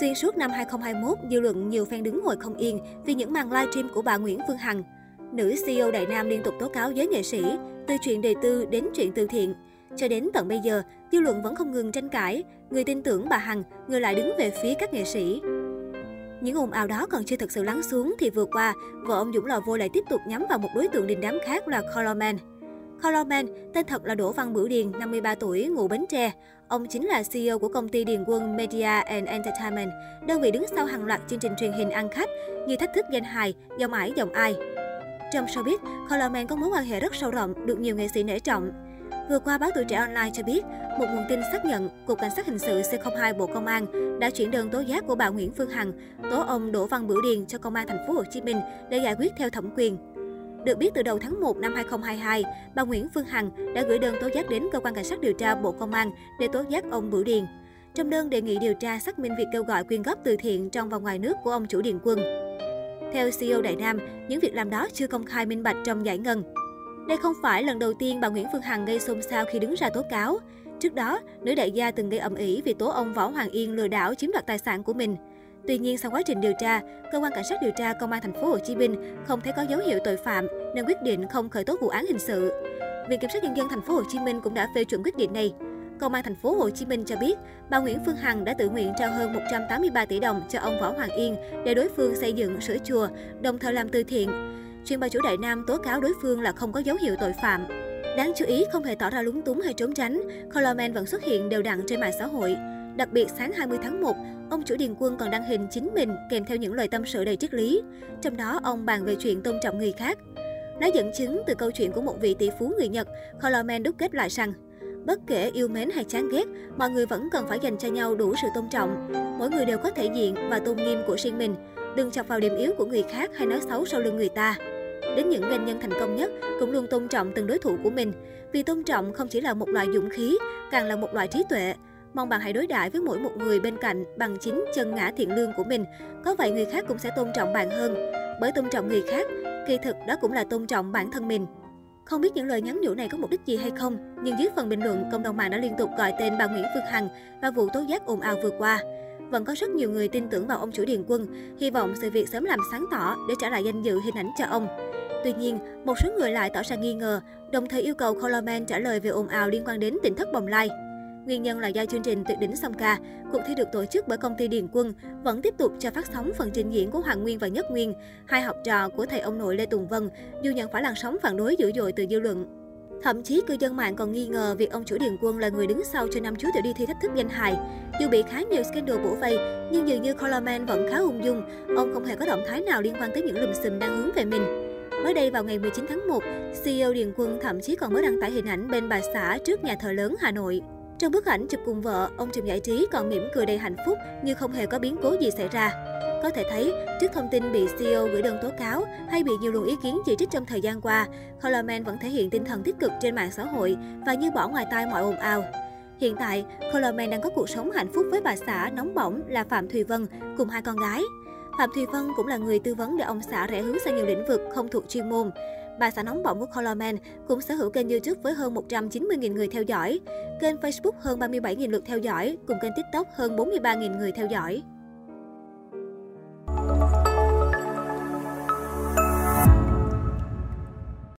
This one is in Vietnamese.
Xuyên suốt năm 2021, dư luận nhiều fan đứng ngồi không yên vì những màn livestream của bà Nguyễn Phương Hằng. Nữ CEO Đại Nam liên tục tố cáo giới nghệ sĩ, từ chuyện đề tư đến chuyện từ thiện. Cho đến tận bây giờ, dư luận vẫn không ngừng tranh cãi, người tin tưởng bà Hằng, người lại đứng về phía các nghệ sĩ. Những ồn ào đó còn chưa thực sự lắng xuống thì vừa qua, vợ ông Dũng Lò Vô lại tiếp tục nhắm vào một đối tượng đình đám khác là Colorman. Colorman, tên thật là Đỗ Văn Bửu Điền, 53 tuổi, ngụ Bến Tre. Ông chính là CEO của công ty Điền Quân Media and Entertainment, đơn vị đứng sau hàng loạt chương trình truyền hình ăn khách như Thách thức danh hài, Dòng ải dòng ai. Trong showbiz, Colorman có mối quan hệ rất sâu rộng, được nhiều nghệ sĩ nể trọng. Vừa qua, báo Tuổi Trẻ Online cho biết, một nguồn tin xác nhận Cục Cảnh sát Hình sự C02 Bộ Công an đã chuyển đơn tố giác của bà Nguyễn Phương Hằng, tố ông Đỗ Văn Bửu Điền cho Công an thành phố Hồ Chí Minh để giải quyết theo thẩm quyền. Được biết từ đầu tháng 1 năm 2022, bà Nguyễn Phương Hằng đã gửi đơn tố giác đến cơ quan cảnh sát điều tra Bộ Công an để tố giác ông Bửu Điền. Trong đơn đề nghị điều tra xác minh việc kêu gọi quyên góp từ thiện trong và ngoài nước của ông chủ Điền Quân. Theo CEO Đại Nam, những việc làm đó chưa công khai minh bạch trong giải ngân. Đây không phải lần đầu tiên bà Nguyễn Phương Hằng gây xôn xao khi đứng ra tố cáo. Trước đó, nữ đại gia từng gây ầm ĩ vì tố ông Võ Hoàng Yên lừa đảo chiếm đoạt tài sản của mình. Tuy nhiên, sau quá trình điều tra, cơ quan cảnh sát điều tra công an thành phố Hồ Chí Minh không thấy có dấu hiệu tội phạm nên quyết định không khởi tố vụ án hình sự. Viện kiểm sát nhân dân thành phố Hồ Chí Minh cũng đã phê chuẩn quyết định này. Công an thành phố Hồ Chí Minh cho biết, bà Nguyễn Phương Hằng đã tự nguyện trao hơn 183 tỷ đồng cho ông Võ Hoàng Yên để đối phương xây dựng sửa chùa, đồng thời làm từ thiện. Chuyên bà chủ Đại Nam tố cáo đối phương là không có dấu hiệu tội phạm. Đáng chú ý, không hề tỏ ra lúng túng hay trốn tránh, Colorman vẫn xuất hiện đều đặn trên mạng xã hội. Đặc biệt sáng 20 tháng 1, ông chủ Điền Quân còn đăng hình chính mình kèm theo những lời tâm sự đầy triết lý. Trong đó, ông bàn về chuyện tôn trọng người khác. Nói dẫn chứng từ câu chuyện của một vị tỷ phú người Nhật, Colorman đúc kết lại rằng Bất kể yêu mến hay chán ghét, mọi người vẫn cần phải dành cho nhau đủ sự tôn trọng. Mỗi người đều có thể diện và tôn nghiêm của riêng mình. Đừng chọc vào điểm yếu của người khác hay nói xấu sau lưng người ta. Đến những doanh nhân thành công nhất cũng luôn tôn trọng từng đối thủ của mình. Vì tôn trọng không chỉ là một loại dũng khí, càng là một loại trí tuệ. Mong bạn hãy đối đãi với mỗi một người bên cạnh bằng chính chân ngã thiện lương của mình. Có vậy người khác cũng sẽ tôn trọng bạn hơn. Bởi tôn trọng người khác, kỳ thực đó cũng là tôn trọng bản thân mình. Không biết những lời nhắn nhủ này có mục đích gì hay không, nhưng dưới phần bình luận, cộng đồng mạng đã liên tục gọi tên bà Nguyễn Phương Hằng và vụ tố giác ồn ào vừa qua. Vẫn có rất nhiều người tin tưởng vào ông chủ Điền Quân, hy vọng sự việc sớm làm sáng tỏ để trả lại danh dự hình ảnh cho ông. Tuy nhiên, một số người lại tỏ ra nghi ngờ, đồng thời yêu cầu Coleman trả lời về ồn ào liên quan đến tỉnh thất bồng lai. Nguyên nhân là do chương trình Tuyệt đỉnh song ca, cuộc thi được tổ chức bởi công ty Điền Quân, vẫn tiếp tục cho phát sóng phần trình diễn của Hoàng Nguyên và Nhất Nguyên, hai học trò của thầy ông nội Lê Tùng Vân, dù nhận phải làn sóng phản đối dữ dội từ dư luận. Thậm chí cư dân mạng còn nghi ngờ việc ông chủ Điền Quân là người đứng sau cho năm chú tiểu đi thi thách thức danh hài. Dù bị khá nhiều scandal bổ vây, nhưng dường như Coleman vẫn khá ung dung. Ông không hề có động thái nào liên quan tới những lùm xùm đang hướng về mình. Mới đây vào ngày 19 tháng 1, CEO Điền Quân thậm chí còn mới đăng tải hình ảnh bên bà xã trước nhà thờ lớn Hà Nội. Trong bức ảnh chụp cùng vợ, ông Trùm Giải Trí còn mỉm cười đầy hạnh phúc như không hề có biến cố gì xảy ra. Có thể thấy, trước thông tin bị CEO gửi đơn tố cáo hay bị nhiều luồng ý kiến chỉ trích trong thời gian qua, Coleman vẫn thể hiện tinh thần tích cực trên mạng xã hội và như bỏ ngoài tai mọi ồn ào. Hiện tại, Coleman đang có cuộc sống hạnh phúc với bà xã nóng bỏng là Phạm Thùy Vân cùng hai con gái. Phạm Thùy Vân cũng là người tư vấn để ông xã rẽ hướng sang nhiều lĩnh vực không thuộc chuyên môn. Bà xã nóng bỏng của Colorman cũng sở hữu kênh YouTube với hơn 190.000 người theo dõi, kênh Facebook hơn 37.000 lượt theo dõi, cùng kênh TikTok hơn 43.000 người theo dõi.